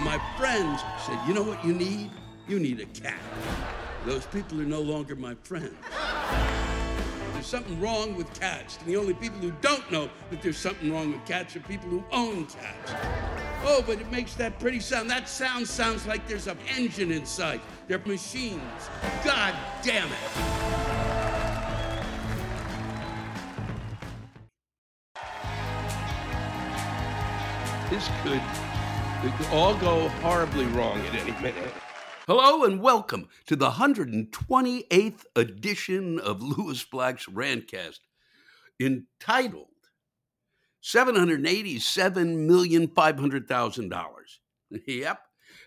And my friends said, You know what you need? You need a cat. Those people are no longer my friends. There's something wrong with cats. And the only people who don't know that there's something wrong with cats are people who own cats. Oh, but it makes that pretty sound. That sound sounds like there's an engine inside. They're machines. God damn it. This could, it could all go horribly wrong at any minute. Hello and welcome to the 128th edition of Lewis Black's Rantcast, entitled $787,500,000. Yep.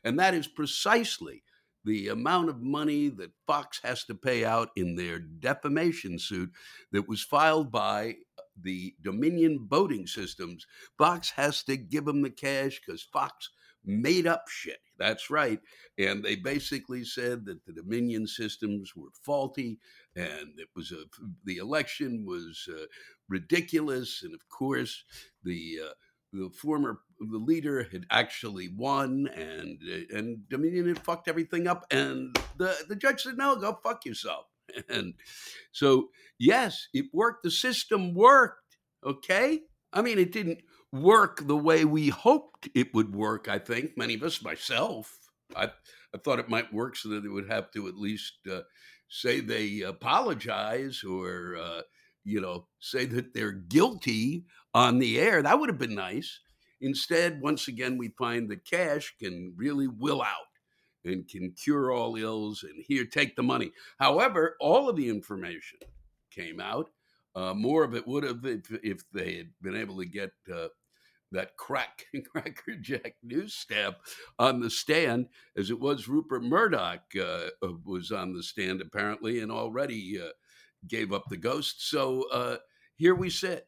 And that is precisely the amount of money that Fox has to pay out in their defamation suit that was filed by the Dominion voting systems. Fox has to give them the cash because Fox made up shit. That's right. And they basically said that the Dominion systems were faulty and it was a, the election was uh, ridiculous. And of course, the uh, the former the leader had actually won and uh, and Dominion had fucked everything up and the the judge said no go fuck yourself and so yes it worked the system worked okay I mean it didn't work the way we hoped it would work I think many of us myself I I thought it might work so that they would have to at least uh, say they apologize or uh, you know say that they're guilty on the air. That would have been nice. Instead, once again, we find that cash can really will out and can cure all ills. And here, take the money. However, all of the information came out. Uh, more of it would have if, if they had been able to get uh, that crack cracker jack news staff on the stand, as it was Rupert Murdoch uh, was on the stand apparently, and already uh, gave up the ghost. So uh, here we sit.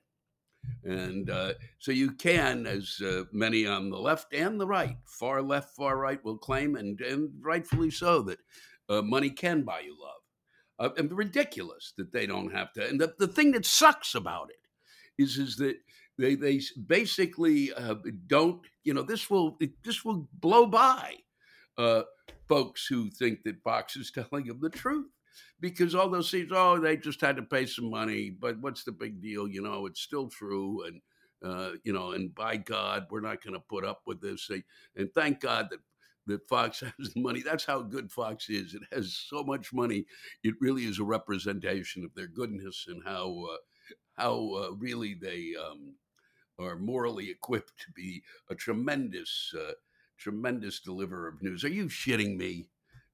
And uh, so you can, as uh, many on the left and the right, far left, far right, will claim, and, and rightfully so, that uh, money can buy you love. Uh, and ridiculous that they don't have to. And the, the thing that sucks about it is, is that they, they basically uh, don't, you know, this will, this will blow by uh, folks who think that Fox is telling them the truth because all those things, oh, they just had to pay some money, but what's the big deal? You know, it's still true. And, uh, you know, and by God, we're not going to put up with this. thing. And thank God that, that Fox has the money. That's how good Fox is. It has so much money. It really is a representation of their goodness and how, uh, how uh, really they um, are morally equipped to be a tremendous, uh, tremendous deliverer of news. Are you shitting me?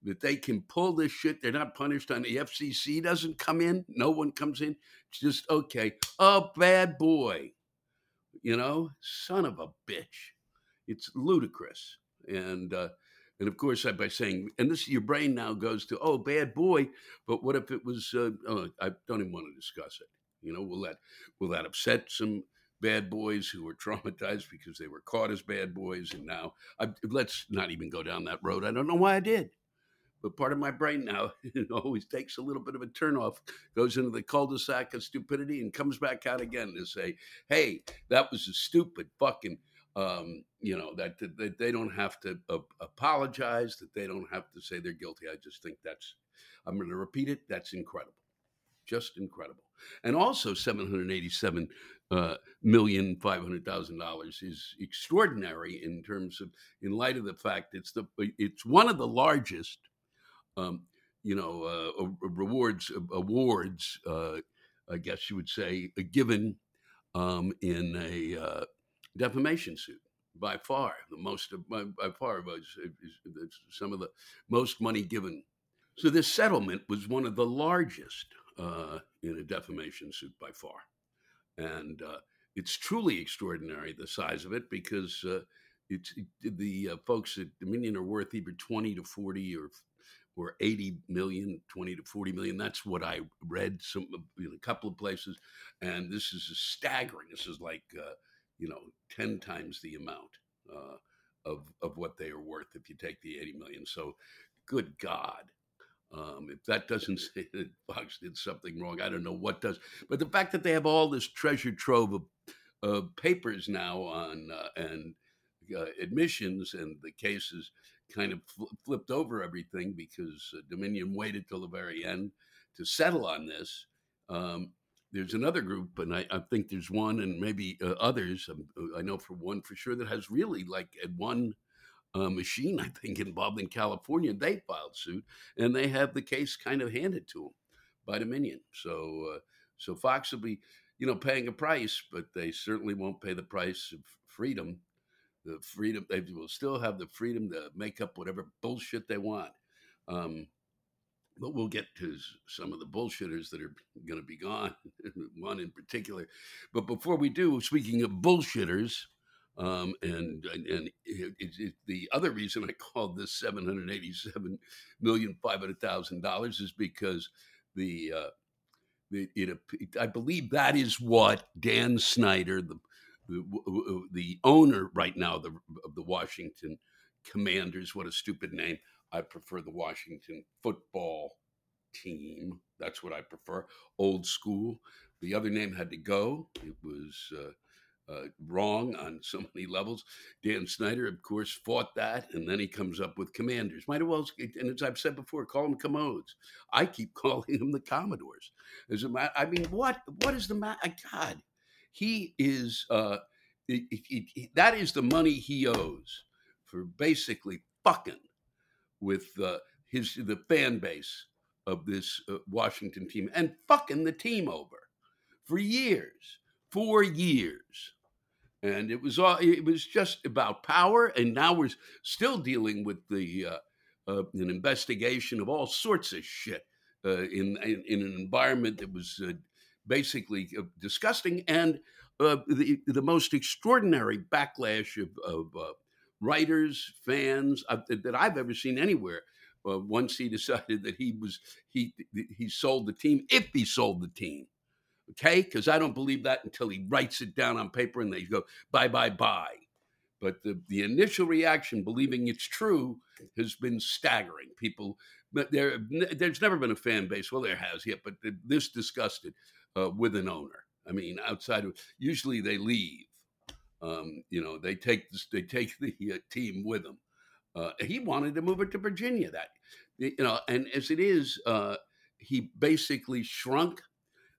That they can pull this shit. They're not punished on the FCC doesn't come in. No one comes in. It's just okay. Oh, bad boy. You know, son of a bitch. It's ludicrous. And uh, and of course, by saying, and this your brain now goes to, oh, bad boy. But what if it was? Uh, oh, I don't even want to discuss it. You know, will that will that upset some bad boys who were traumatized because they were caught as bad boys, and now I, let's not even go down that road. I don't know why I did but part of my brain now always takes a little bit of a turnoff, goes into the cul-de-sac of stupidity and comes back out again to say, "Hey, that was a stupid fucking." Um, you know that, that they don't have to uh, apologize, that they don't have to say they're guilty. I just think that's. I'm going to repeat it. That's incredible, just incredible. And also, seven hundred eighty-seven uh, million five hundred thousand dollars is extraordinary in terms of, in light of the fact it's the it's one of the largest um, you know, uh, rewards, awards, uh, I guess you would say, uh, given um, in a uh, defamation suit. By far, the most by, by far was some of the most money given. So this settlement was one of the largest uh, in a defamation suit by far, and uh, it's truly extraordinary the size of it because it's it, the folks at Dominion are worth either twenty to forty or or 80 million 20 to 40 million that's what i read some in a couple of places and this is staggering this is like uh, you know 10 times the amount uh, of of what they are worth if you take the 80 million so good god um, if that doesn't say that Fox did something wrong, I don't know what does. But the fact that they have all this treasure trove of uh, papers now on uh, and uh, admissions, and the cases kind of fl- flipped over everything because uh, Dominion waited till the very end to settle on this. Um, there's another group, and I, I, think there's one, and maybe uh, others. Um, uh, I know for one for sure that has really like at one uh, machine, I think, involved in California. They filed suit, and they have the case kind of handed to them by Dominion. So, uh, so Fox will be, you know, paying a price, but they certainly won't pay the price of freedom. The freedom they will still have the freedom to make up whatever bullshit they want. Um, but we'll get to some of the bullshitters that are going to be gone, one in particular. But before we do, speaking of bullshitters, um, and and, it, it, it, the other reason I called this seven hundred eighty-seven million five hundred thousand dollars is because the uh, it, I believe that is what Dan Snyder, the the, owner right now of the, of the Washington Commanders, what a stupid name, I prefer the Washington football team. That's what I prefer. Old school. The other name had to go. It was uh, uh, wrong on so many levels. Dan Snyder, of course, fought that, and then he comes up with Commanders. Might as well, and as I've said before, call them Commodes. I keep calling them the Commodores. As a I mean, what what is the matter? God, he is. Uh, that is the money he owes for basically fucking with uh, his the fan base of this uh, Washington team and fucking the team over for years, four years. And it was all it was just about power, and now we're still dealing with the uh, uh, an investigation of all sorts of shit uh, in, in, in an environment that was uh, basically uh, disgusting and the the most extraordinary backlash of, of writers, fans uh, that I've ever seen anywhere. Uh, once he decided that he was he he sold the team, if he sold the team, okay, because I don't believe that until he writes it down on paper and they go bye bye bye. But the, the initial reaction, believing it's true, has been staggering. People, but there, there's never been a fan base. Well, there has yet, but this disgusted uh, with an owner. I mean, outside of usually they leave um, you know, they take they take the uh, team with them. Uh, he wanted to move it to Virginia. That you know, and as it is, uh, he basically shrunk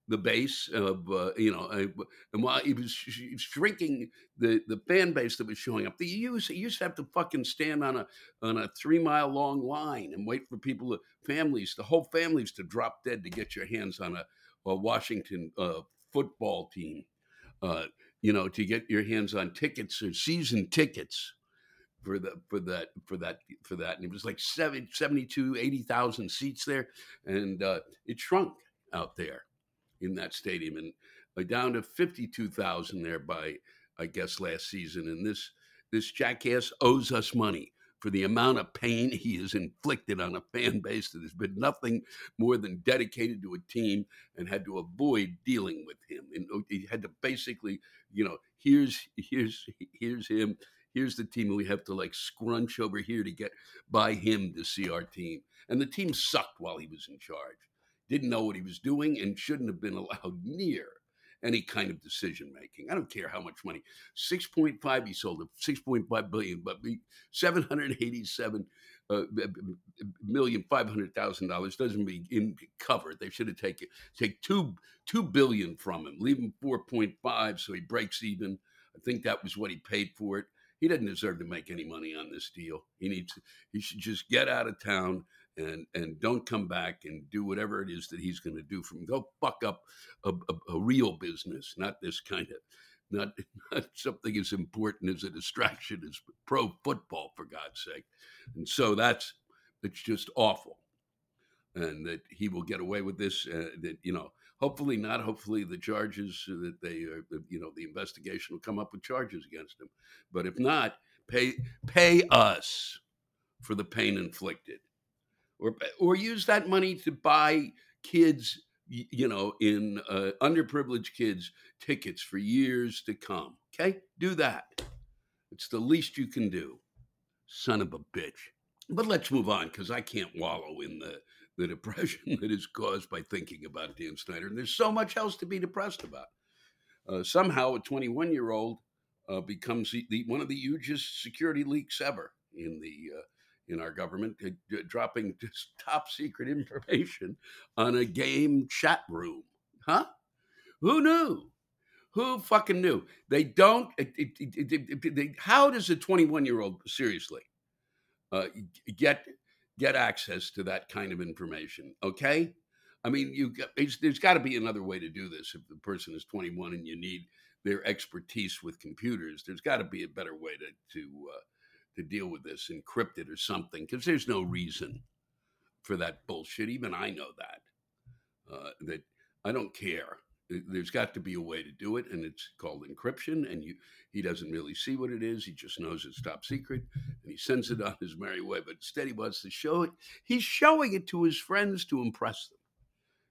the base of uh, you know, uh, and while he was shrinking the the fan base that was showing up, the used he used to have to fucking stand on a on a three mile long line and wait for people, families, the whole families to drop dead to get your hands on a, a Washington uh, football team. Uh, you know, to get your hands on tickets or season tickets for the for that for that for that. And it was like 70, 72 80,000 seats there. And uh, it shrunk out there in that stadium and uh, down to 52,000 there by I guess last season. And this this jackass owes us money for the amount of pain he has inflicted on a fan base that has been nothing more than dedicated to a team and had to avoid dealing with him. And uh, he had to basically, you know, here's here's here's him, here's the team, we have to like scrunch over here to get by him to see our team. And the team sucked while he was in charge. Didn't know what he was doing and shouldn't have been allowed near any kind of decision making. I don't care how much money. 6.5 he sold it, 6.5 billion, but 787 uh, million five hundred thousand dollars doesn't be in covered. They should have taken take two two billion from him, leave him four point five, so he breaks even. I think that was what he paid for it. He doesn't deserve to make any money on this deal. He needs to, he should just get out of town and and don't come back and do whatever it is that he's going to do from go fuck up a, a, a, real business not this kind of not, not something as important as a distraction as pro football for god's sake. And so that's it's just awful. And that he will get away with this uh, that you know hopefully not hopefully the charges that they are you know the investigation will come up with charges against him. But if not pay pay us for the pain inflicted or or use that money to buy kids you know in uh, underprivileged kids tickets for years to come okay? Do that. It's the least you can do. Son of a bitch. But let's move on because i can't wallow in the the depression that is caused by thinking about dan snyder and there's so much else to be depressed about. Uh, somehow a 21 year old uh, becomes the, the, one of the hugest security leaks ever in the uh, in our government, dropping just top secret information on a game chat room. Huh? Who knew? Who fucking knew? They don't. It, it, it, they, how does a 21 year old seriously uh, get get access to that kind of information? Okay, I mean, you there's got to be another way to do this. If the person is 21 and you need their expertise with computers, there's got to be a better way to to uh, to deal with this, encrypt it or something, because there's no reason for that bullshit. Even I know that. Uh, that I don't care. There's got to be a way to do it, and it's called encryption. And you, he doesn't really see what it is. He just knows it's top secret, and he sends it on his merry way. But instead, he wants to show it. He's showing it to his friends to impress them.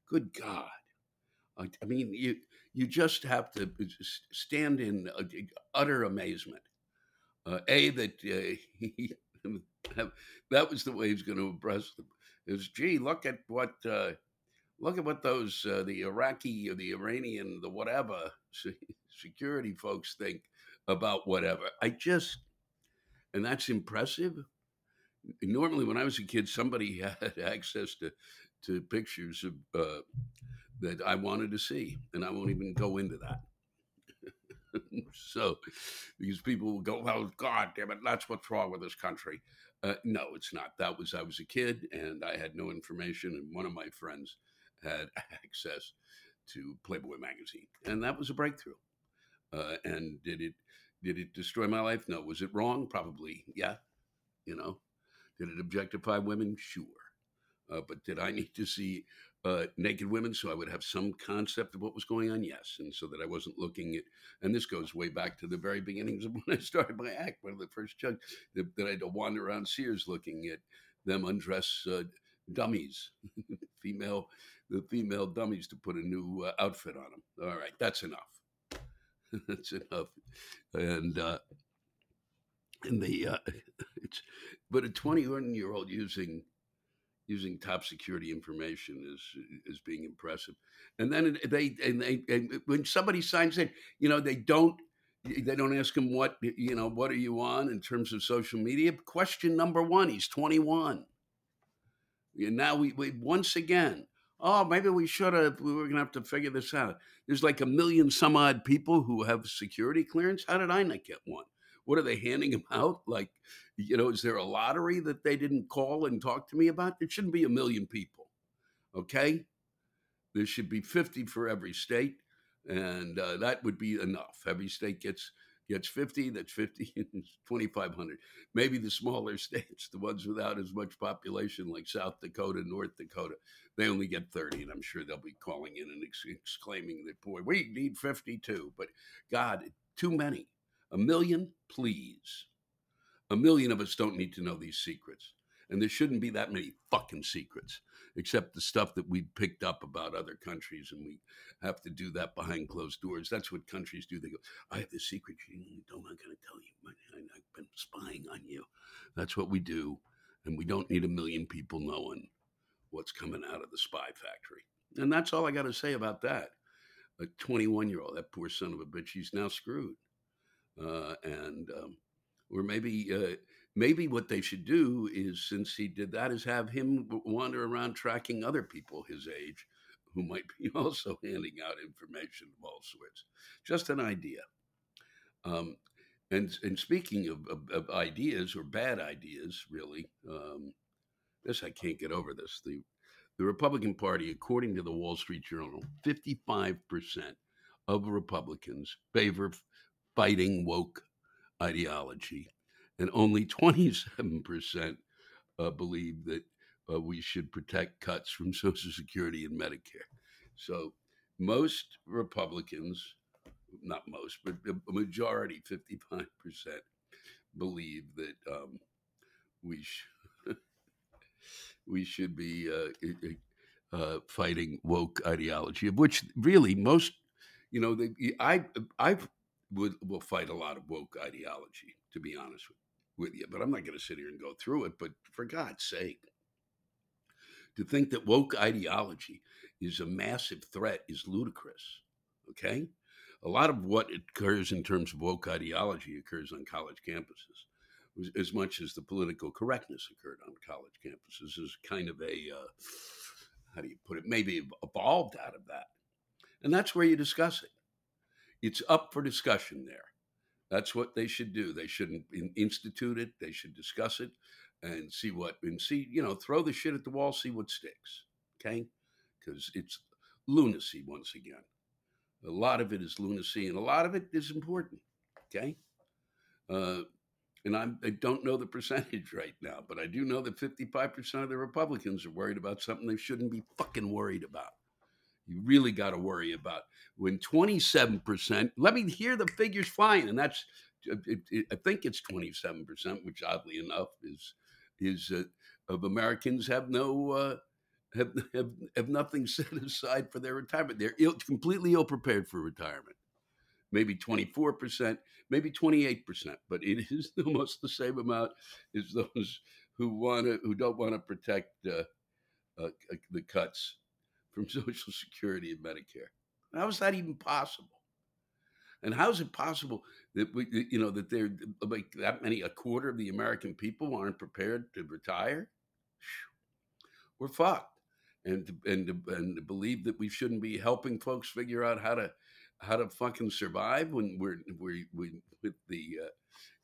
Good God! I, I mean, you you just have to stand in utter amazement uh, a that uh, he that was the way he's going to impress them. Is gee, look at what uh, look at what those uh, the Iraqi or the Iranian the whatever security folks think about whatever. I just and that's impressive. Normally, when I was a kid, somebody had access to to pictures of uh, that I wanted to see, and I won't even go into that. so, because people will go, well, God damn it, that's what's wrong with this country. Uh, no, it's not. That was, I was a kid and I had no information, and one of my friends had access to Playboy magazine, and that was a breakthrough. Uh, and did it, did it destroy my life? No. Was it wrong? Probably. Yeah. You know, did it objectify women? Sure. Uh, but did I need to see uh, naked women so I would have some concept of what was going on? Yes. And so that I wasn't looking at, and this goes way back to the very beginnings of when I started my act, one of the first chunks that, that I had to wander around Sears looking at them undress uh, dummies, female, the female dummies to put a new uh, outfit on them. All right, that's enough. that's enough. And, uh, and the, uh, it's, but a 21 year old using using top security information is is being impressive. And then they and they and when somebody signs in, you know, they don't they don't ask him what you know what are you on in terms of social media. Question number one: He's twenty one. And now we, we once again. Oh, maybe we should have. We were gonna have to figure this out. There's like a million some odd people who have security clearance. How did I not get one? What are they handing them out? Like, you know, is there a lottery that they didn't call and talk to me about? It shouldn't be a million people. Okay. There should be 50 for every state. And uh, that would be enough. Every state gets gets 50, that's 50, 2,500. Maybe the smaller states, the ones without as much population like South Dakota, North Dakota, they only get 30. And I'm sure they'll be calling in and ex- exclaiming that, boy, we need 52. But God, too many. A million, please. A million of us don't need to know these secrets. And there shouldn't be that many fucking secrets, except the stuff that we picked up about other countries. And we have to do that behind closed doors. That's what countries do. They go, I have this secret. You don't, I'm going to tell you. I've been spying on you. That's what we do. And we don't need a million people knowing what's coming out of the spy factory. And that's all I got to say about that. A 21 year old, that poor son of a bitch, he's now screwed. Uh, and um, or maybe uh, maybe what they should do is since he did that is have him wander around tracking other people his age who might be also handing out information of all sorts. Just an idea. Um, and and speaking of, of, of, ideas or bad ideas really um, this i can't get over this. The the republican party according to the wall street journal 55% of republicans favor fighting woke ideology, and only 27% uh, believe that uh, we should protect cuts from Social Security and Medicare. So most Republicans, not most, but a majority, 55%, believe that um, we should. we should be uh, uh, fighting woke ideology, of which really most, you know, the, I I've would will fight a lot of woke ideology, to be honest with, with you. But I'm not going to sit here and go through it. But for God's sake, to think that woke ideology is a massive threat is ludicrous. Okay, a lot of what occurs in terms of woke ideology occurs on college campuses as much as the political correctness occurred on college campuses is kind of a uh, how do you put it maybe evolved out of that and that's where you discuss it it's up for discussion there. That's what they should do. They shouldn't institute it. They should discuss it and see what and see you know throw the shit at the wall see what sticks okay? Because it's lunacy once again. A lot of it is lunacy and a lot of it is important okay? Uh, and I'm, I do not know the percentage right now, but I do know that 55% of the Republicans are worried about something they shouldn't be fucking worried about. You really got to worry about. When 27%, let me hear the figures flying, and that's, it, it, I think it's 27%, which oddly enough is, is uh, of Americans have no, uh, have, have, have nothing set aside for their retirement. They're Ill, completely ill prepared for retirement. Maybe 24%, maybe 28%, but it is almost the same amount as those who want to, who don't want to protect uh, uh, the cuts from Social Security and Medicare. How is that even possible? And how is it possible that we, you know, that there like that many, a quarter of the American people aren't prepared to retire? We're fucked. And to, and to, and to believe that we shouldn't be helping folks figure out how to how to fucking survive when we're we we with the uh,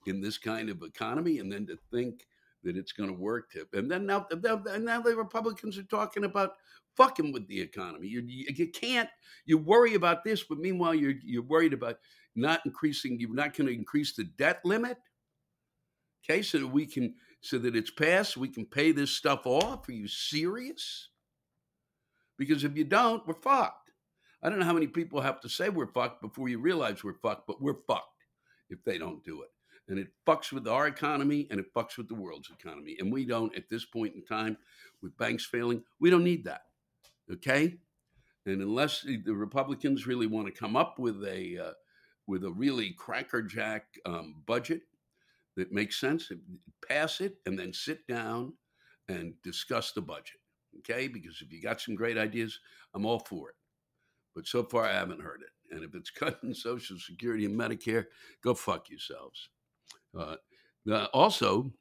in this kind of economy, and then to think that it's going to work to, and then now now the Republicans are talking about fucking with the economy. You, you, you can't. You worry about this, but meanwhile you're you're worried about not increasing. You're not going to increase the debt limit. Okay, so that we can so that it's passed, we can pay this stuff off. Are you serious? Because if you don't, we're fucked. I don't know how many people have to say we're fucked before you realize we're fucked, but we're fucked if they don't do it. And it fucks with our economy and it fucks with the world's economy. And we don't, at this point in time, with banks failing, we don't need that. Okay? And unless the Republicans really want to come up with a uh, with a really crackerjack um, budget that makes sense, pass it and then sit down and discuss the budget. Okay? Because if you got some great ideas, I'm all for it. But so far, I haven't heard it. And if it's cutting Social Security and Medicare, go fuck yourselves. Uh, uh, also,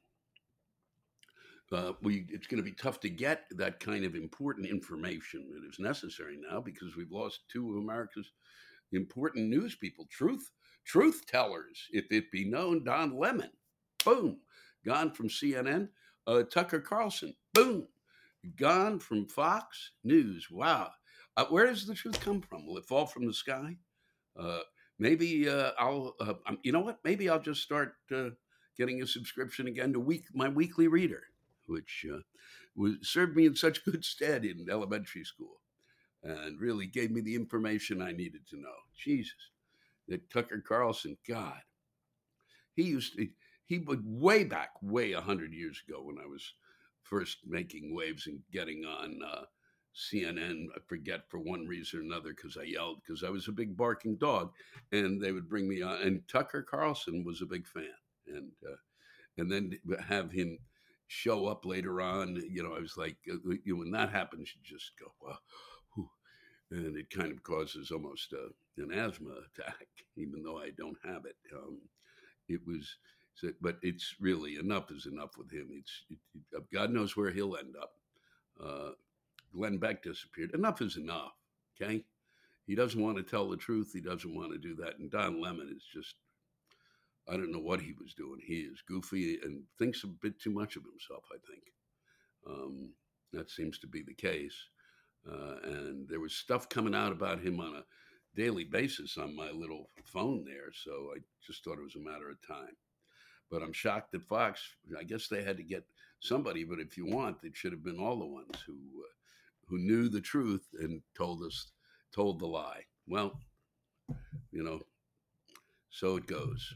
uh, we it's going to be tough to get that kind of important information that is necessary now because we've lost two of America's important news people, truth truth tellers, if it be known. Don Lemon, boom, gone from CNN. Uh, Tucker Carlson, boom, gone from Fox News. Wow, uh, where does the truth come from? Will it fall from the sky? Uh, maybe uh, I'll, uh, you know what? Maybe I'll just start uh, getting a subscription again to week my weekly reader, which uh, was, served me in such good stead in elementary school, and really gave me the information I needed to know. Jesus, that Tucker Carlson, God, he used to, he would way back, way a hundred years ago when I was first making waves and getting on CNN, I forget for one reason or another, because I yelled because I was a big barking dog, and they would bring me on. And Tucker Carlson was a big fan, and uh, and then have him show up later on. You know, I was like, uh, you when that happens, you just go, well, and it kind of causes almost a, uh, an asthma attack, even though I don't have it. Um, it was, but it's really enough is enough with him. It's it, God knows where he'll end up. Uh, Glenn Beck disappeared. Enough is enough. Okay. He doesn't want to tell the truth. He doesn't want to do that. And Don Lemon is just, I don't know what he was doing. He is goofy and thinks a bit too much of himself, I think. Um, that seems to be the case. Uh, and there was stuff coming out about him on a daily basis on my little phone there. So I just thought it was a matter of time. But I'm shocked that Fox, I guess they had to get somebody, but if you want, it should have been all the ones who uh, who knew the truth and told us told the lie. Well, you know, so it goes,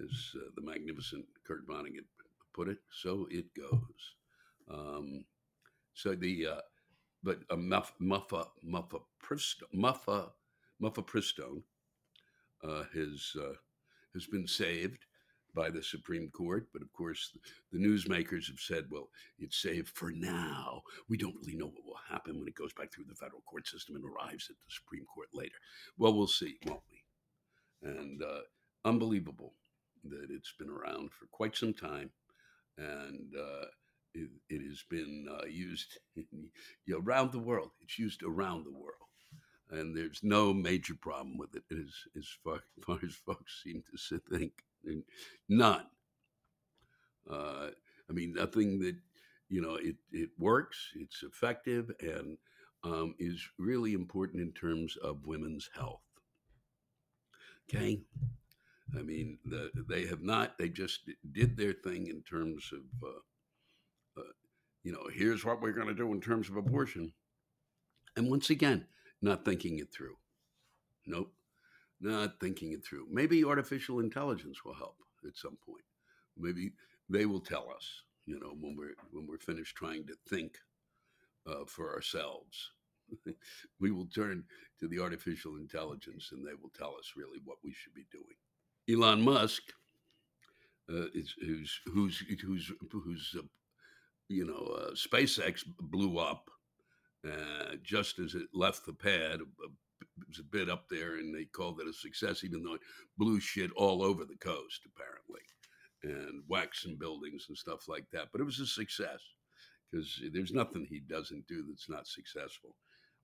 as uh, the magnificent Kurt Vonnegut put it. So it goes. Um, so the uh, but a Muff, Muffa Muffa Pristone, Muffa Muffa Pristone uh, has uh, has been saved by the Supreme Court. But of course, the newsmakers have said, well, it's safe for now. We don't really know what will happen when it goes back through the federal court system and arrives at the Supreme Court later. Well, we'll see, won't we? And uh, unbelievable that it's been around for quite some time, and uh, it, it, has been uh, used in, you know, around the world. It's used around the world, and there's no major problem with it as, as far, as far as folks seem to think. None. Uh, I mean, nothing that you know it it works. It's effective and um, is really important in terms of women's health. Okay, I mean, the, they have not. They just did their thing in terms of, uh, uh, you know, here's what we're going to do in terms of abortion, and once again, not thinking it through. Nope, not thinking it through. Maybe artificial intelligence will help at some point. Maybe they will tell us, you know, when we're when we're finished trying to think uh, for ourselves. we will turn to the artificial intelligence, and they will tell us really what we should be doing. Elon Musk, uh, is, who's who's who's who's uh, you know uh, SpaceX blew up uh, just as it left the pad. Was a bit up there, and they called it a success, even though it blew shit all over the coast, apparently, and whacked some buildings and stuff like that. But it was a success because there's nothing he doesn't do that's not successful.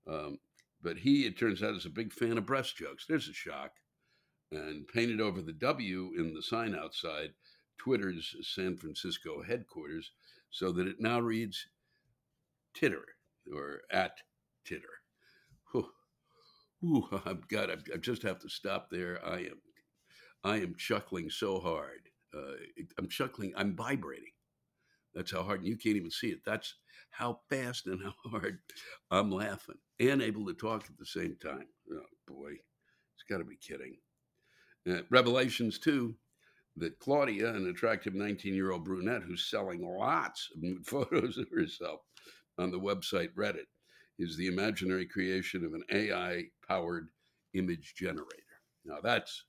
Um, but he, it turns out, is a big fan of breast jokes. There's a shock and painted over the W in the sign outside Twitter's San Francisco headquarters so that it now reads Titter or at Titter. Whew, I've got. I just have to stop there. I am, I am chuckling so hard. Uh, I'm chuckling. I'm vibrating. That's how hard. And you can't even see it. That's how fast and how hard I'm laughing and able to talk at the same time. Oh boy, it's got to be kidding. Uh, Revelations 2 that Claudia, an attractive 19 year old brunette who's selling lots of photos of herself on the website Reddit, is the imaginary creation of an AI powered image generator. Now, that's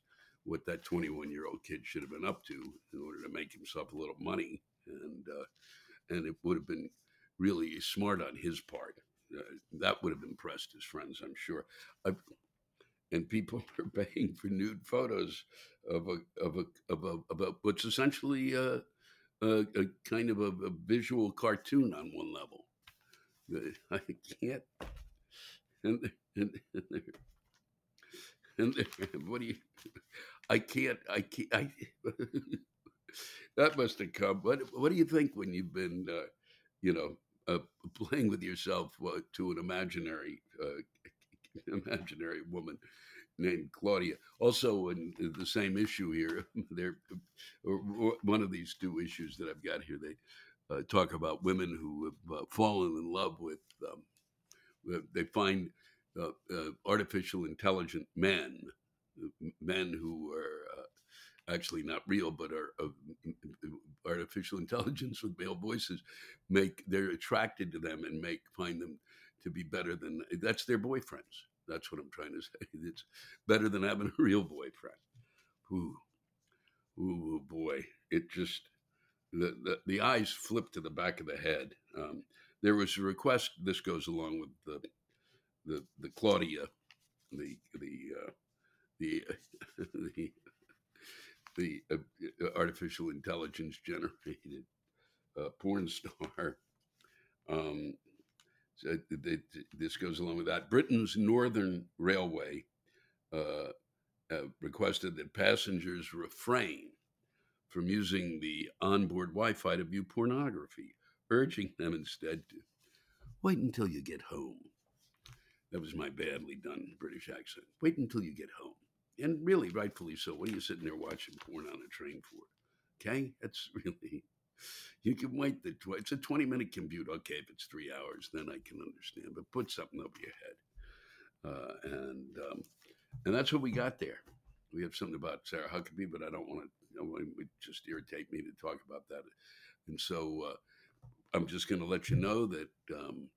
what that 21 year old kid should have been up to in order to make himself a little money. And, uh, and it would have been really smart on his part. Uh, that would have impressed his friends, I'm sure. I've, and people are paying for nude photos of a of a of a, of a what's essentially a, a, a kind of a, a, visual cartoon on one level. I can't. And and and, and, what do you? I can't. I can't. I. that must have come. What What do you think when you've been, uh, you know, uh, playing with yourself uh, to an imaginary uh, imaginary woman named Claudia. Also, in the same issue here, there, one of these two issues that I've got here, they uh, talk about women who have uh, fallen in love with. Um, they find uh, uh artificial intelligent men, men who are uh, actually not real, but are artificial intelligence with male voices. Make they're attracted to them and make find them to be better than that's their boyfriends that's what I'm trying to say. It's better than having a real boyfriend. Ooh, ooh, boy! It just the, the the eyes flip to the back of the head. Um, there was a request. This goes along with the the the Claudia, the the uh, the the the uh, artificial intelligence generated uh, porn star. Um, so this goes along with that. Britain's Northern Railway uh, uh, requested that passengers refrain from using the onboard Wi Fi to view pornography, urging them instead to wait until you get home. That was my badly done British accent. Wait until you get home. And really, rightfully so. What are you sitting there watching porn on a train for? Okay? That's really you can wait the tw- it's a 20 minute commute okay if it's three hours then i can understand but put something over your head uh, and um, and that's what we got there we have something about sarah huckabee but i don't want to it would just irritate me to talk about that. And so uh, i'm just going to let you know that um,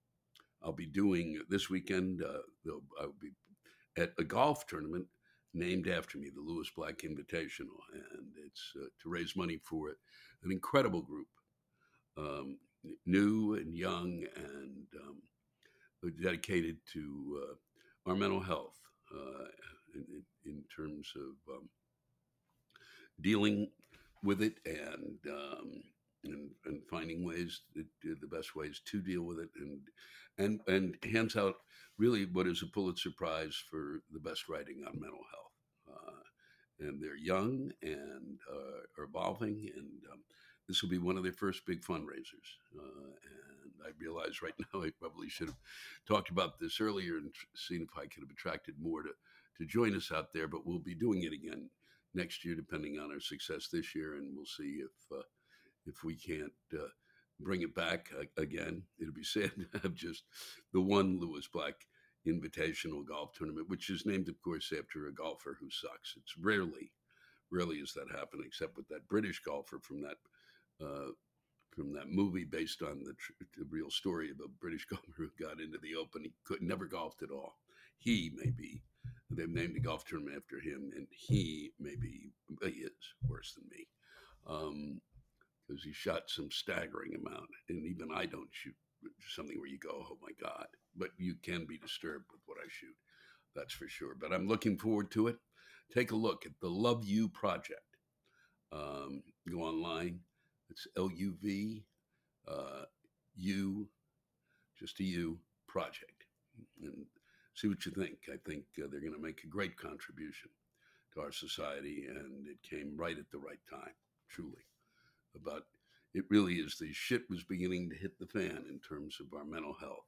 i'll be doing this weekend uh, i'll be at a golf tournament named after me the lewis black invitational. And it's uh, to raise money for it an incredible group, um, new and young, and um, dedicated to uh, our mental health uh, in, in, terms of um, dealing with it and, um, and, and finding ways that, the best ways to deal with it and and and hands out really what is a Pulitzer Prize for the best writing on mental health. Uh, and they're young and uh, are evolving, and um, this will be one of their first big fundraisers. Uh, and I realize right now I probably should have talked about this earlier and seen if I could have attracted more to to join us out there. But we'll be doing it again next year, depending on our success this year, and we'll see if uh, if we can't uh, bring it back again. It'll be sad to have just the one Lewis Black Invitational Golf Tournament, which is named, of course, after a golfer who sucks. It's rarely, rarely is that happened, except with that British golfer from that. Uh, from that movie based on the, tr- the, real story of a British golfer who got into the Open. He could never golfed at all. He may be, they've named a golf tournament after him, and he maybe he is worse than me. Um, because he shot some staggering amount. And even I don't shoot something where you go, oh my God. But you can be disturbed with what I shoot. That's for sure. But I'm looking forward to it. Take a look at the Luv U Project. Um, go online. It's L U V uh, U, just a U project. And see what you think. I think uh, they're going to make a great contribution to our society, and it came right at the right time, truly about it really is the shit was beginning to hit the fan in terms of our mental health.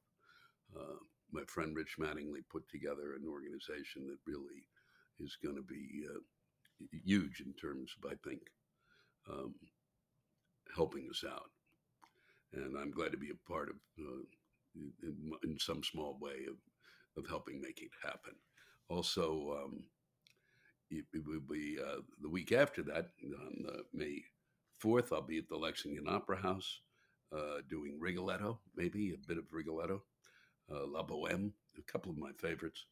Uh, my friend Rich Mattingly put together an organization that really is going to be uh, huge in terms of, I think, um, helping us out. And I'm glad to be a part of, uh, in, in, some small way, of, of helping make it happen. Also, um, it, it, will be uh, the week after that, on uh, May 4th, I'll be at the Lexington Opera House uh, doing Rigoletto, maybe a bit of Rigoletto, uh, La Boheme, a couple of my favorites.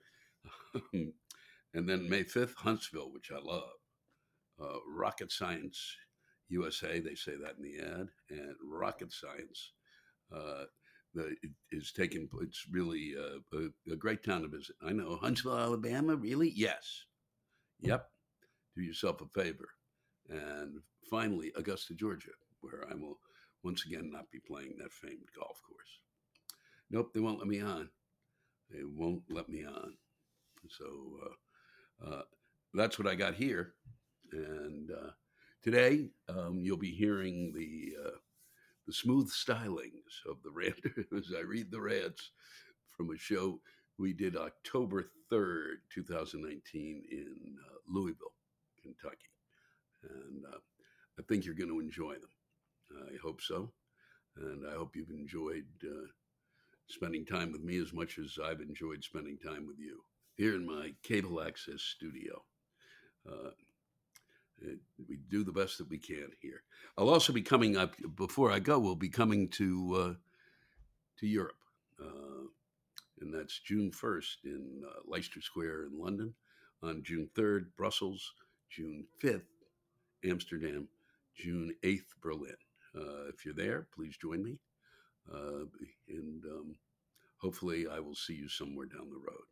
and then May 5th, Huntsville, which I love. Uh, Rocket Science USA, they say that in the ad, and Rocket Science uh, is taking. It's really a, a, a, great town to visit. I know Huntsville, Alabama. Really? Yes. Yep. Do yourself a favor and finally Augusta, Georgia, where I will once again not be playing that famed golf course. Nope, they won't let me on. They won't let me on. So uh, uh, that's what I got here. And uh, today um, you'll be hearing the uh, the smooth stylings of the rant as I read the rants from a show we did October 3rd, 2019 in uh, Louisville, Kentucky and uh, I think you're going to enjoy them. I hope so, and I hope you've enjoyed uh, spending time with me as much as I've enjoyed spending time with you here in my cable access studio. Do the best that we can here. I'll also be coming up before I go. We'll be coming to uh, to Europe, uh, and that's June first in uh, Leicester Square in London. On June third, Brussels. June fifth, Amsterdam, June 8th, Berlin. Uh, if you're there, please join me. Uh, and um, hopefully, I will see you somewhere down the road.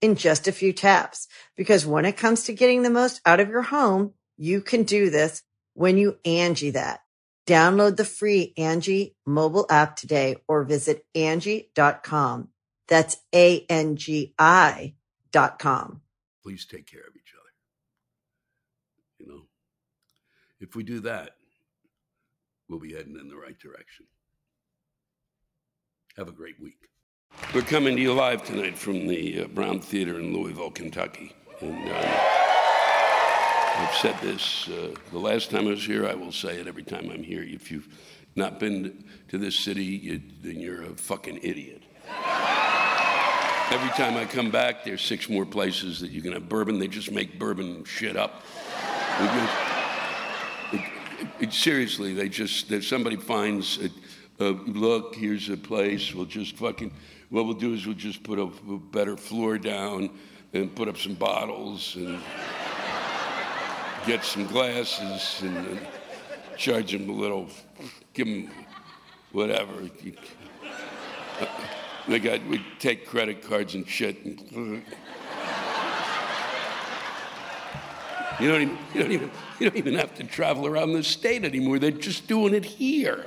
in just a few taps. Because when it comes to getting the most out of your home, you can do this when you Angi that. Download the free Angi mobile app today or visit Angi.com. That's A-N-G-I dot com. Please take care of each other. You know, if we do that, we'll be heading in the right direction. Have a great week. We're coming to you live tonight from the uh, Brown Theater in Louisville, Kentucky. And uh, I've said this uh, the last time I was here, I will say it every time I'm here. If you've not been to this city, you, then you're a fucking idiot. Every time I come back, there's six more places that you can have bourbon. They just make bourbon shit up. It, it, it, seriously, they just, somebody finds, a, a, look, here's a place, we'll just fucking, what we'll do is we'll just put a, better floor down and put up some bottles and get some glasses and, and charge them a little, give them whatever. Uh, they got, we take credit cards and shit. And, you don't, even, you, don't even, you don't even have to travel around the state anymore. They're just doing it here.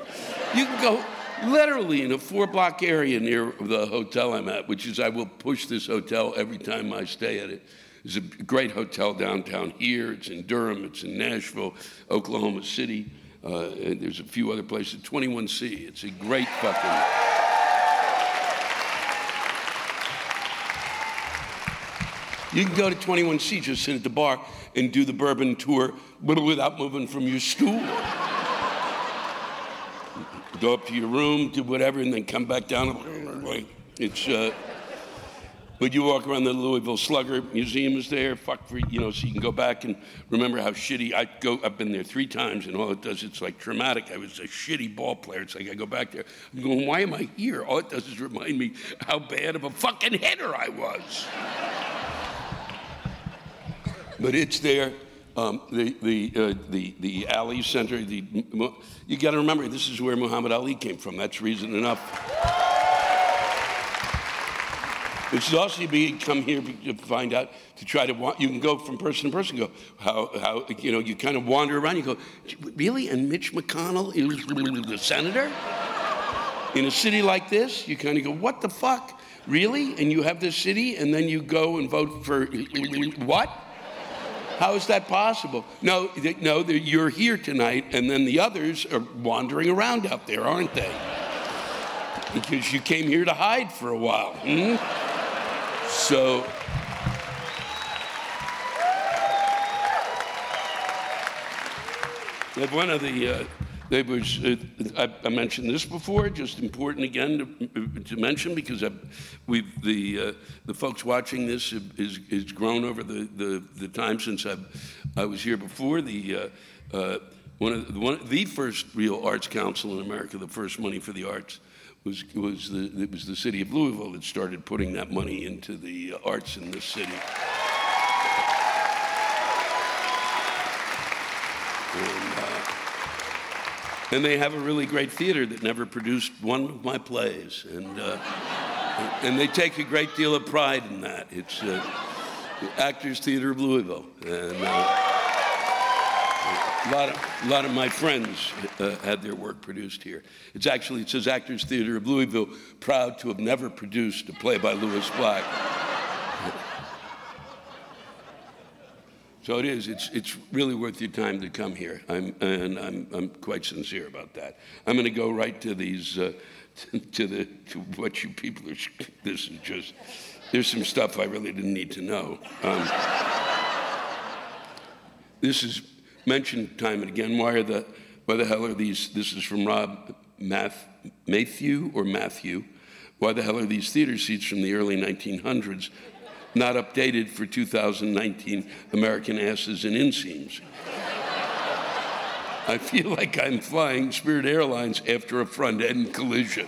You can go literally in a four block area near the hotel I'm at, which is I will push this hotel every time I stay at it. There's a great hotel downtown here. It's in Durham, it's in Nashville, Oklahoma City. Uh, and there's a few other places. 21C. It's a great fucking. You can go to 21C, just sit at the bar and do the bourbon tour without moving from your stool. Go up to your room, do whatever, and then come back down. It's, uh, but you walk around the Louisville Slugger Museum is there, fuck for, you know, so you can go back and remember how shitty, I go, I've been there three times and all it does, it's like traumatic. I was a shitty ball player. It's like I go back there, I'm going, why am I here? All it does is remind me how bad of a fucking hitter I was but it's there. Um, the, the, uh, the, the Ali Center, the, you got to remember, this is where Muhammad Ali came from. That's reason enough. This is also you come here to find out to try to want. you can go from person to person. Go how how you know you kind of wander around. You go really, and Mitch McConnell is the senator in a city like this. You kind of go what the fuck really? And you have this city, and then you go and vote for what? How is that possible? No, no, you're here tonight, and then the others are wandering around out there, aren't they? Because you came here to hide for a while. Hmm? So. One of the uh, was, uh, I, I, mentioned this before, just important again to, to mention because we the, uh, the folks watching this is, is grown over the, the, the time since i I was here before. The, uh, uh, one of the, one, the first real arts council in America, the first money for the arts, was, was the, it was the city of Louisville that started putting that money into the arts in this city. And, uh, and they have a really great theater that never produced one of my plays. And, uh, and they take a great deal of pride in that. It's uh, Actors Theater of Louisville. And uh, a, lot of, a lot of my friends uh, had their work produced here. It's actually, it says Actors Theater of Louisville, proud to have never produced a play by Lewis Black. So it is. It's, it's really worth your time to come here. I'm, and I'm, I'm quite sincere about that. I'm going to go right to these, uh, to, the, to what you people are, this is just, there's some stuff I really didn't need to know. Um, this is mentioned time and again. Why are the, why the hell are these, this is from Rob Math, Matthew or Matthew. Why the hell are these theater seats from the early 1900s not updated for 2019 American asses and inseams. I feel like I'm flying Spirit Airlines after a front end collision.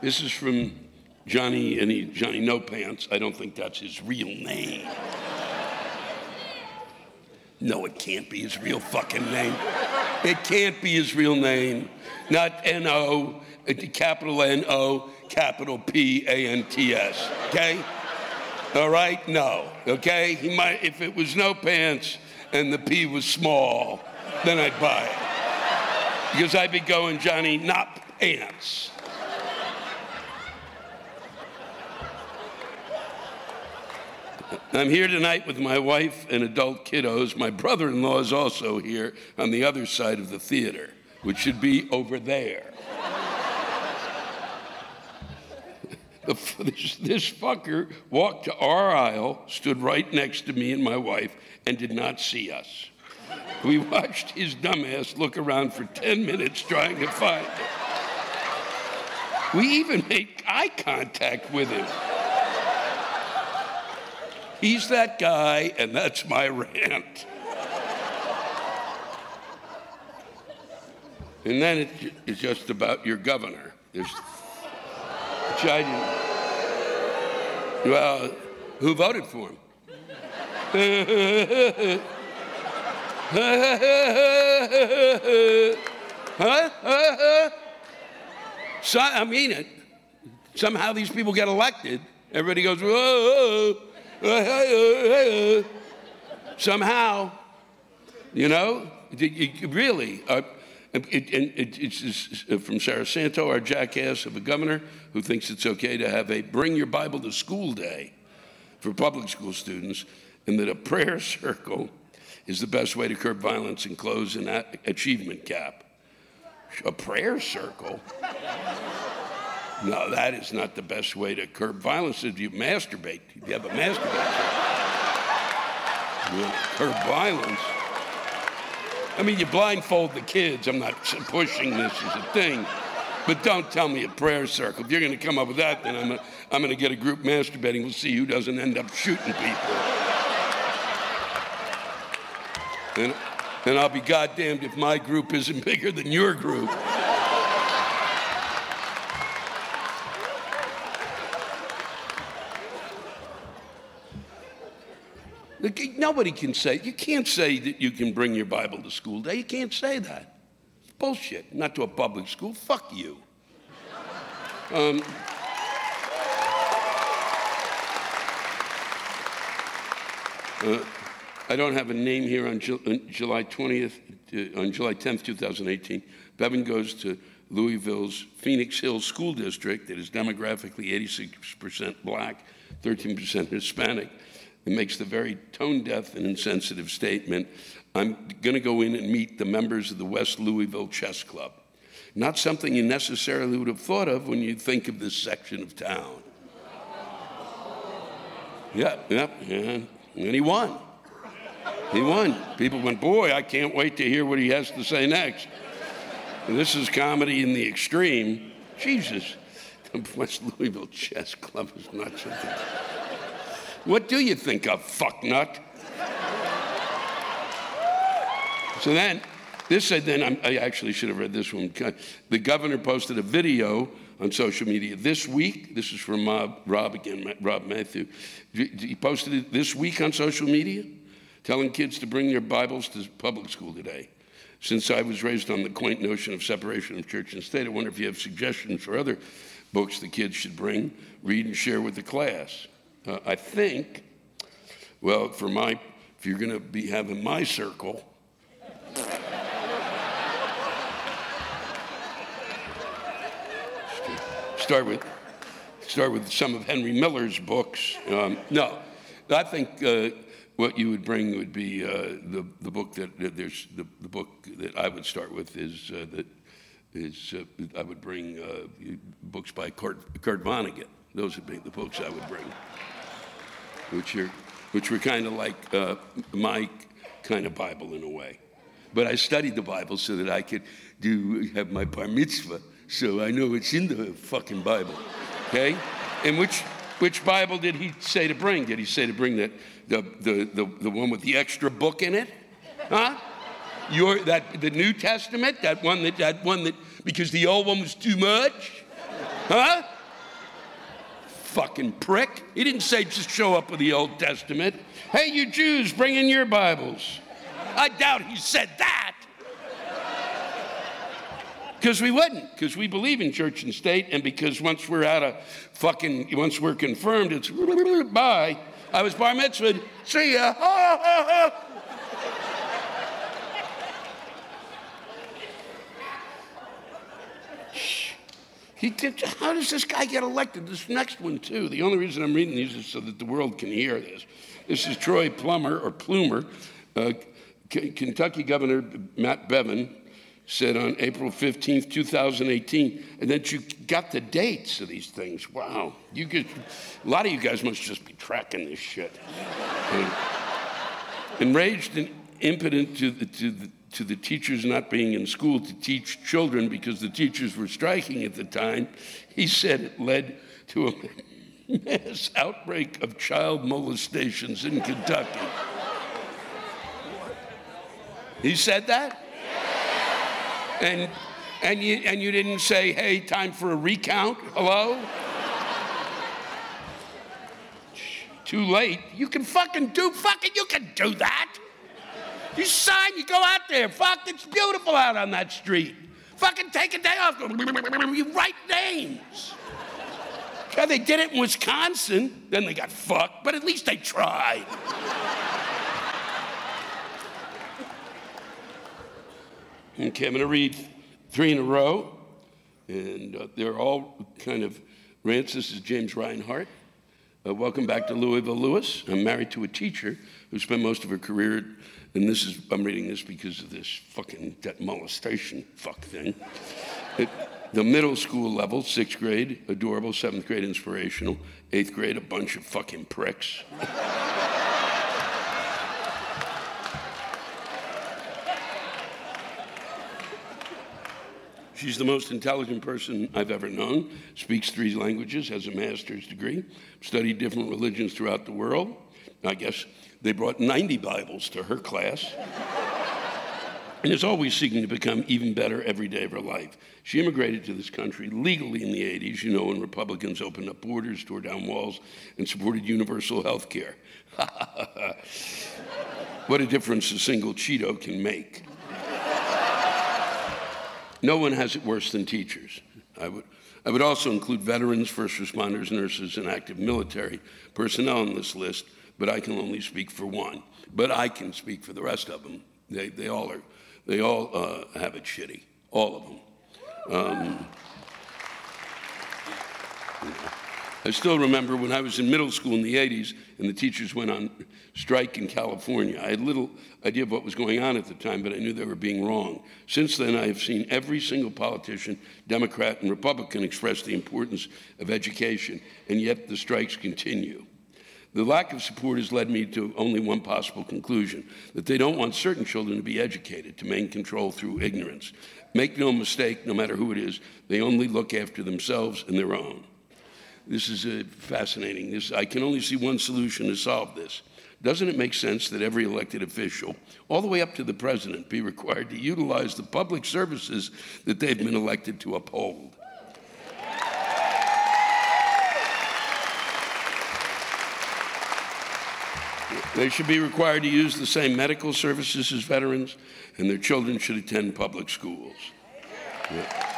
This is from Johnny, any Johnny No Pants. I don't think that's his real name. No, it can't be his real fucking name. It can't be his real name. Not N O, capital N O, capital P A N T S. Okay? All right? No. Okay? He might, if it was no pants and the P was small, then I'd buy it. Because I'd be going, Johnny, not ants. I'm here tonight with my wife and adult kiddos. My brother in law is also here on the other side of the theater, which should be over there. this, fucker walked to our aisle, stood right next to me and my wife, and did not see us. We watched his dumbass look around for 10 minutes trying to find it. We even made eye contact with him. He's that guy, and that's my rant. And then it, it's just about your governor. There's, which I didn't. Well, who voted for him? So, I mean it. Somehow these people get elected. Everybody goes, whoa. Somehow, you know, really. Uh, it, it, it's uh, from Sarah Santo, our jackass of a governor, who thinks it's okay to have a bring your Bible to school day for public school students, and that a prayer circle is the best way to curb violence and close an achievement gap. A prayer circle? No, that is not the best way to curb violence. If you masturbate, if you have a masturbate. You curb violence. I mean, you blindfold the kids. I'm not pushing this as a thing. But don't tell me a prayer circle. If you're going to come up with that, then I'm, a, I'm going to get a group masturbating. We'll see who doesn't end up shooting people. And, and I'll be goddamned if my group isn't bigger than your group. Nobody can say, you can't say that you can bring your Bible to school day. You can't say that. It's bullshit. Not to a public school. Fuck you. Um, uh, I don't have a name here on, July 20th, uh, on July 10th, 2018. Bevin goes to Louisville's Phoenix Hills School District that is demographically 86% black, 13% Hispanic. It makes the very tone deaf and insensitive statement I'm going to go in and meet the members of the West Louisville Chess Club. Not something you necessarily would have thought of when you think of this section of town. Yep, yep, yeah. And he won. He won. People went, boy, I can't wait to hear what he has to say next. And this is comedy in the extreme. Jesus, the West Louisville Chess Club is not something. What do you think of, fucknut? so then, this said, then I'm, i actually should have read this one. The governor posted a video on social media this week. This is from Rob, Rob again, Rob Matthew. He posted it this week on social media, telling kids to bring their Bibles to public school today. Since I was raised on the quaint notion of separation of church and state, I wonder if you have suggestions for other books the kids should bring, read, and share with the class. Uh, I think, well, for my, if you're going to be having my circle, start with start with some of Henry Miller's books. Um, no, I think uh, what you would bring would be uh, the the book that, that there's the, the book that I would start with is uh, that is uh, I would bring uh, books by Kurt, Kurt Vonnegut. Those would be the books I would bring which are which were kind of like uh, my kind of Bible in a way. But I studied the Bible so that I could do have my bar mitzvah, so I know it's in the fucking Bible. Okay? And which which Bible did he say to bring? Did he say to bring that the the the, the one with the extra book in it? Huh? Your that the New Testament, that one that that one that because the old one was too much? Huh? Fucking prick. He didn't say just show up with the Old Testament. Hey, you Jews, bring in your Bibles. I doubt he said that. Because we wouldn't, because we believe in church and state, and because once we're out of fucking, once we're confirmed, it's bye. I was bar mitzvah. See ya. He did, how does this guy get elected? This next one, too. The only reason I'm reading these is so that the world can hear this. This is Troy Plummer, or Plumer. Uh, K- Kentucky Governor Matt Bevin said on April 15th, 2018, and then you got the dates of these things. Wow. You could, a lot of you guys must just be tracking this shit. And, enraged and impotent to the, to the to the teachers not being in school to teach children because the teachers were striking at the time, he said it led to a mass outbreak of child molestations in Kentucky. He said that? And, and, you, and you didn't say, hey, time for a recount? Hello? Too late. You can fucking do fucking, you can do that. You sign, you go out there. Fuck, it's beautiful out on that street. Fucking take a day off. You write names. Yeah, they did it in Wisconsin. Then they got fucked, but at least they tried. okay, I'm going to read three in a row, and uh, they're all kind of rants. This is James Reinhart. Uh, welcome back to Louisville Lewis. I'm married to a teacher who spent most of her career and this is, I'm reading this because of this fucking debt molestation fuck thing. It, the middle school level, sixth grade, adorable, seventh grade, inspirational, eighth grade, a bunch of fucking pricks. She's the most intelligent person I've ever known, speaks three languages, has a master's degree, studied different religions throughout the world. I guess they brought 90 Bibles to her class. and is always seeking to become even better every day of her life. She immigrated to this country legally in the 80s, you know, when Republicans opened up borders, tore down walls, and supported universal health care. what a difference a single Cheeto can make. no one has it worse than teachers. I would, I would also include veterans, first responders, nurses, and active military personnel on this list but I can only speak for one. But I can speak for the rest of them. They, they all are, they all uh, have it shitty, all of them. Um, I still remember when I was in middle school in the 80s and the teachers went on strike in California. I had little idea of what was going on at the time, but I knew they were being wrong. Since then, I have seen every single politician, Democrat and Republican, express the importance of education, and yet the strikes continue. The lack of support has led me to only one possible conclusion that they don't want certain children to be educated, to maintain control through ignorance. Make no mistake, no matter who it is, they only look after themselves and their own. This is uh, fascinating. This, I can only see one solution to solve this. Doesn't it make sense that every elected official, all the way up to the president, be required to utilize the public services that they've been elected to uphold? They should be required to use the same medical services as veterans, and their children should attend public schools. Yeah.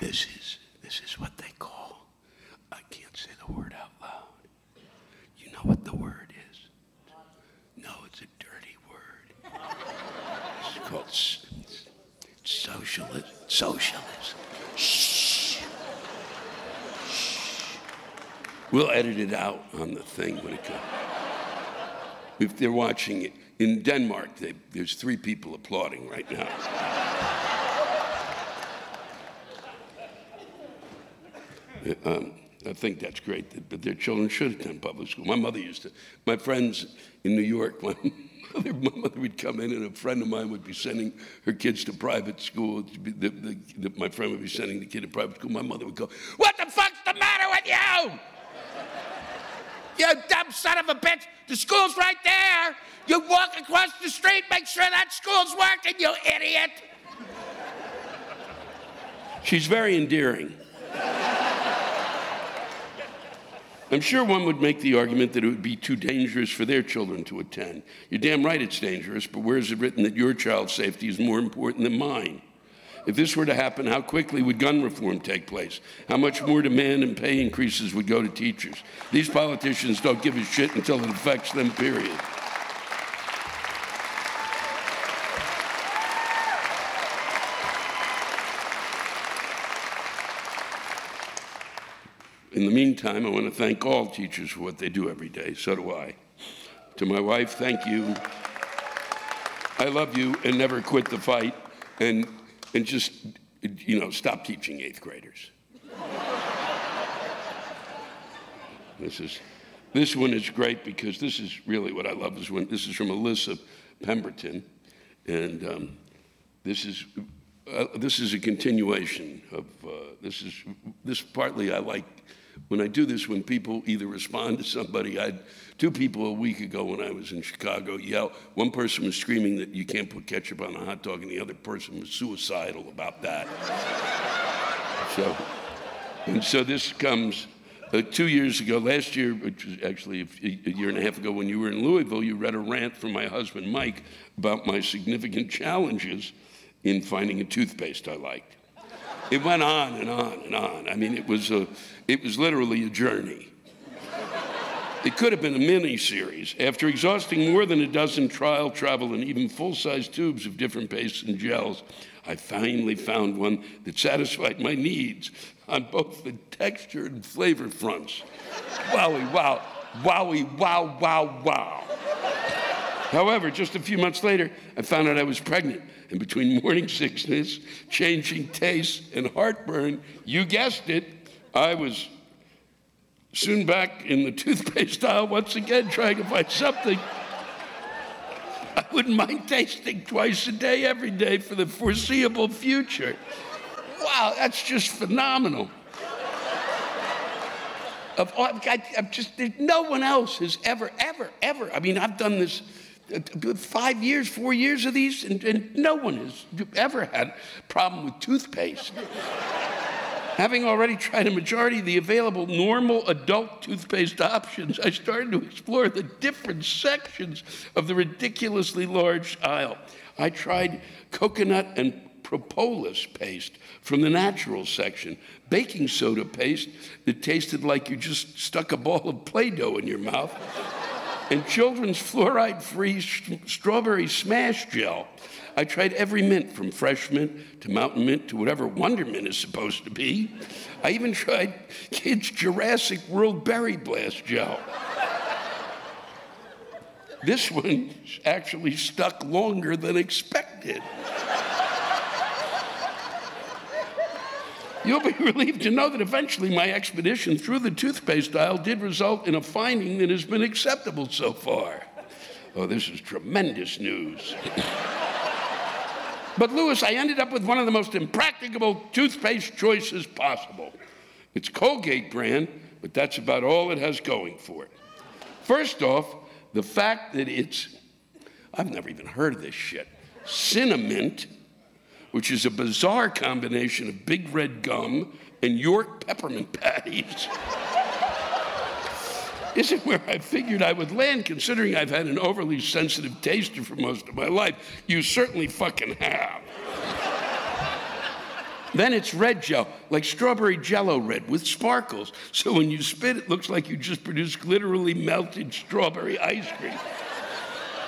This is this is what they call. I can't say the word out loud. You know what the word is? No, it's a dirty word. It's called socialist, Socialism. We'll edit it out on the thing when it comes. If they're watching it in Denmark, they, there's three people applauding right now. um, I think that's great, but their children should attend public school. My mother used to. My friends in New York, my mother, my mother would come in, and a friend of mine would be sending her kids to private school. The, the, the, my friend would be sending the kid to private school. My mother would go, "What the fuck's the matter with you?" You dumb son of a bitch. The school's right there. You walk across the street, make sure that school's working, you idiot. She's very endearing. I'm sure one would make the argument that it would be too dangerous for their children to attend. You're damn right it's dangerous, but where is it written that your child's safety is more important than mine? If this were to happen, how quickly would gun reform take place? How much more demand and pay increases would go to teachers? These politicians don't give a shit until it affects them, period. In the meantime, I want to thank all teachers for what they do every day. So do I. To my wife, thank you. I love you and never quit the fight. And and just, you know, stop teaching eighth graders. this is, this one is great because this is really what I love is when, this is from Alyssa Pemberton. And um, this is, uh, this is a continuation of, uh, this is, this partly I like when I do this, when people either respond to somebody, I had two people a week ago when I was in Chicago yell. One person was screaming that you can't put ketchup on a hot dog, and the other person was suicidal about that. so, and so this comes uh, two years ago, last year, which was actually a, a year and a half ago when you were in Louisville, you read a rant from my husband Mike about my significant challenges in finding a toothpaste I liked. It went on and on and on. I mean, it was, a, it was literally a journey. It could have been a mini series. After exhausting more than a dozen trial, travel, and even full size tubes of different pastes and gels, I finally found one that satisfied my needs on both the texture and flavor fronts. Wowie, wow, wowie, wow, wow, wow. However, just a few months later, I found out I was pregnant and between morning sickness, changing taste, and heartburn, you guessed it, I was soon back in the toothpaste aisle once again trying to find something. I wouldn't mind tasting twice a day, every day for the foreseeable future. Wow, that's just phenomenal. Of I, I'm just, no one else has ever, ever, ever. I mean, I've done this five years, four years of these, and, and no one has ever had a problem with toothpaste. Having already tried a majority of the available normal adult toothpaste options, I started to explore the different sections of the ridiculously large aisle. I tried coconut and propolis paste from the natural section, baking soda paste that tasted like you just stuck a ball of Play Doh in your mouth and children's fluoride free strawberry smash gel. I tried every mint from fresh mint to mountain mint to whatever Wonder Mint is supposed to be. I even tried kids' Jurassic World Berry Blast gel. This one actually stuck longer than expected. You'll be relieved to know that eventually my expedition through the toothpaste aisle did result in a finding that has been acceptable so far. Oh, this is tremendous news. but, Lewis, I ended up with one of the most impracticable toothpaste choices possible. It's Colgate brand, but that's about all it has going for it. First off, the fact that it's, I've never even heard of this shit, cinnamon which is a bizarre combination of big red gum and York peppermint patties. Isn't where I figured I would land, considering I've had an overly sensitive taster for most of my life. You certainly fucking have. then it's red gel, like strawberry jello red with sparkles. So when you spit, it looks like you just produced literally melted strawberry ice cream.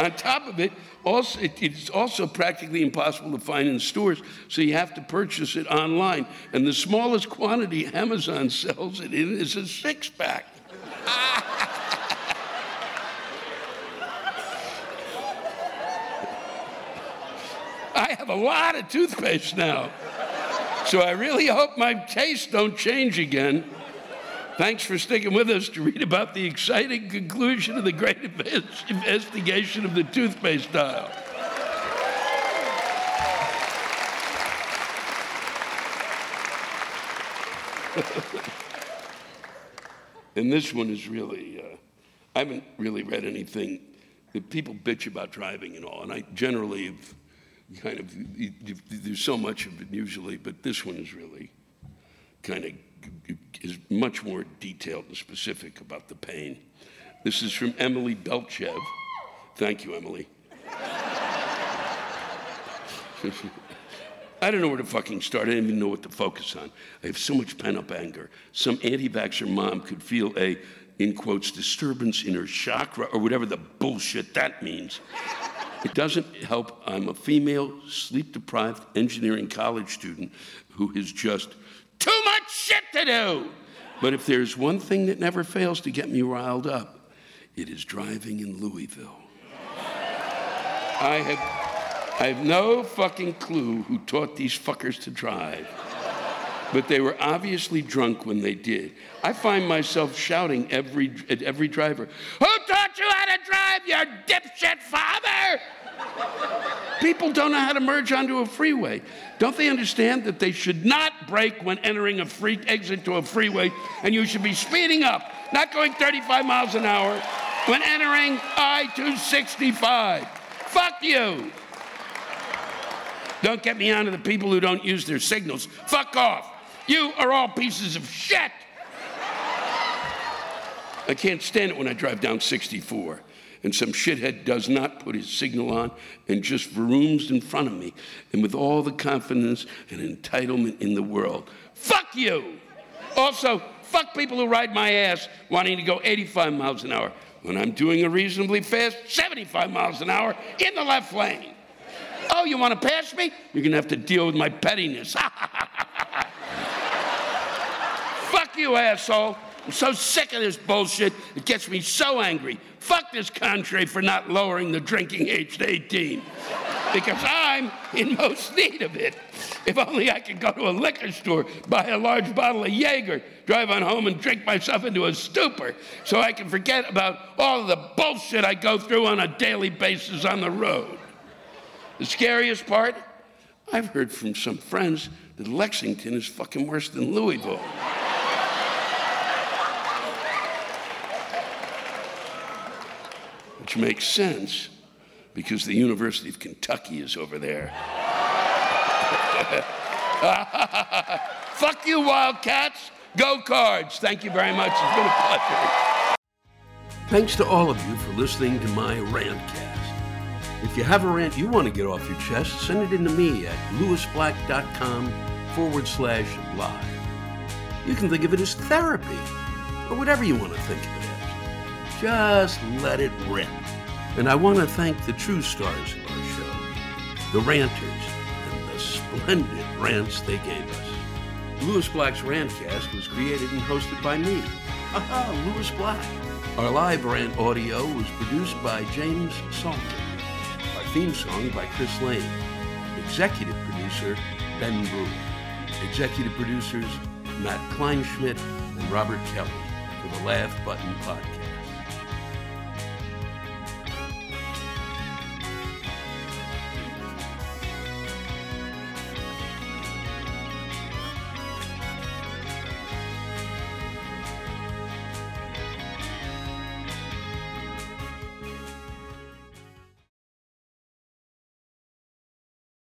On top of it, also, it, it's also practically impossible to find in stores, so you have to purchase it online. And the smallest quantity Amazon sells it in is a six pack. I have a lot of toothpaste now. So I really hope my tastes don't change again. Thanks for sticking with us to read about the exciting conclusion of the great investigation of the toothpaste dial. and this one is really, uh, I haven't really read anything. that People bitch about driving and all, and I generally have kind of, there's so much of it usually, but this one is really kind of is much more detailed and specific about the pain. This is from Emily Belchev. Thank you, Emily. I don't know where to fucking start. I don't even know what to focus on. I have so much pent up anger. Some anti vaxxer mom could feel a, in quotes, disturbance in her chakra or whatever the bullshit that means. It doesn't help. I'm a female, sleep deprived engineering college student who has just too much shit to do. But if there's one thing that never fails to get me riled up, it is driving in Louisville. I have, I have no fucking clue who taught these fuckers to drive, but they were obviously drunk when they did. I find myself shouting every, at every driver, Who taught you how to drive, you dipshit father? People don't know how to merge onto a freeway. Don't they understand that they should not brake when entering a free exit to a freeway and you should be speeding up, not going 35 miles an hour when entering I 265? Fuck you. Don't get me onto the people who don't use their signals. Fuck off. You are all pieces of shit. I can't stand it when I drive down 64 and some shithead does not put his signal on and just vrooms in front of me, and with all the confidence and entitlement in the world. Fuck you! Also, fuck people who ride my ass wanting to go 85 miles an hour when I'm doing a reasonably fast 75 miles an hour in the left lane. Oh, you want to pass me? You're going to have to deal with my pettiness. Fuck you, asshole. I'm so sick of this bullshit. It gets me so angry. Fuck this country for not lowering the drinking age to 18. Because I'm in most need of it. If only I could go to a liquor store, buy a large bottle of Jaeger, drive on home and drink myself into a stupor so I can forget about all the bullshit I go through on a daily basis on the road. The scariest part? I've heard from some friends that Lexington is fucking worse than Louisville. Which makes sense because the University of Kentucky is over there. Fuck you, Wildcats. Go Cards. Thank you very much. It's been a pleasure. Thanks to all of you for listening to my rantcast. If you have a rant you want to get off your chest, send it in to me at lewisblack.com forward slash live. You can think of it as therapy, or whatever you want to think of it. Just let it rip. And I want to thank the true stars of our show, the ranters, and the splendid rants they gave us. Lewis Black's Rantcast was created and hosted by me. Aha, Lewis Black. Our live rant audio was produced by James Salter. Our theme song by Chris Lane. Executive producer Ben Brewer. Executive producers Matt Kleinschmidt and Robert Kelly for the Laugh Button Podcast.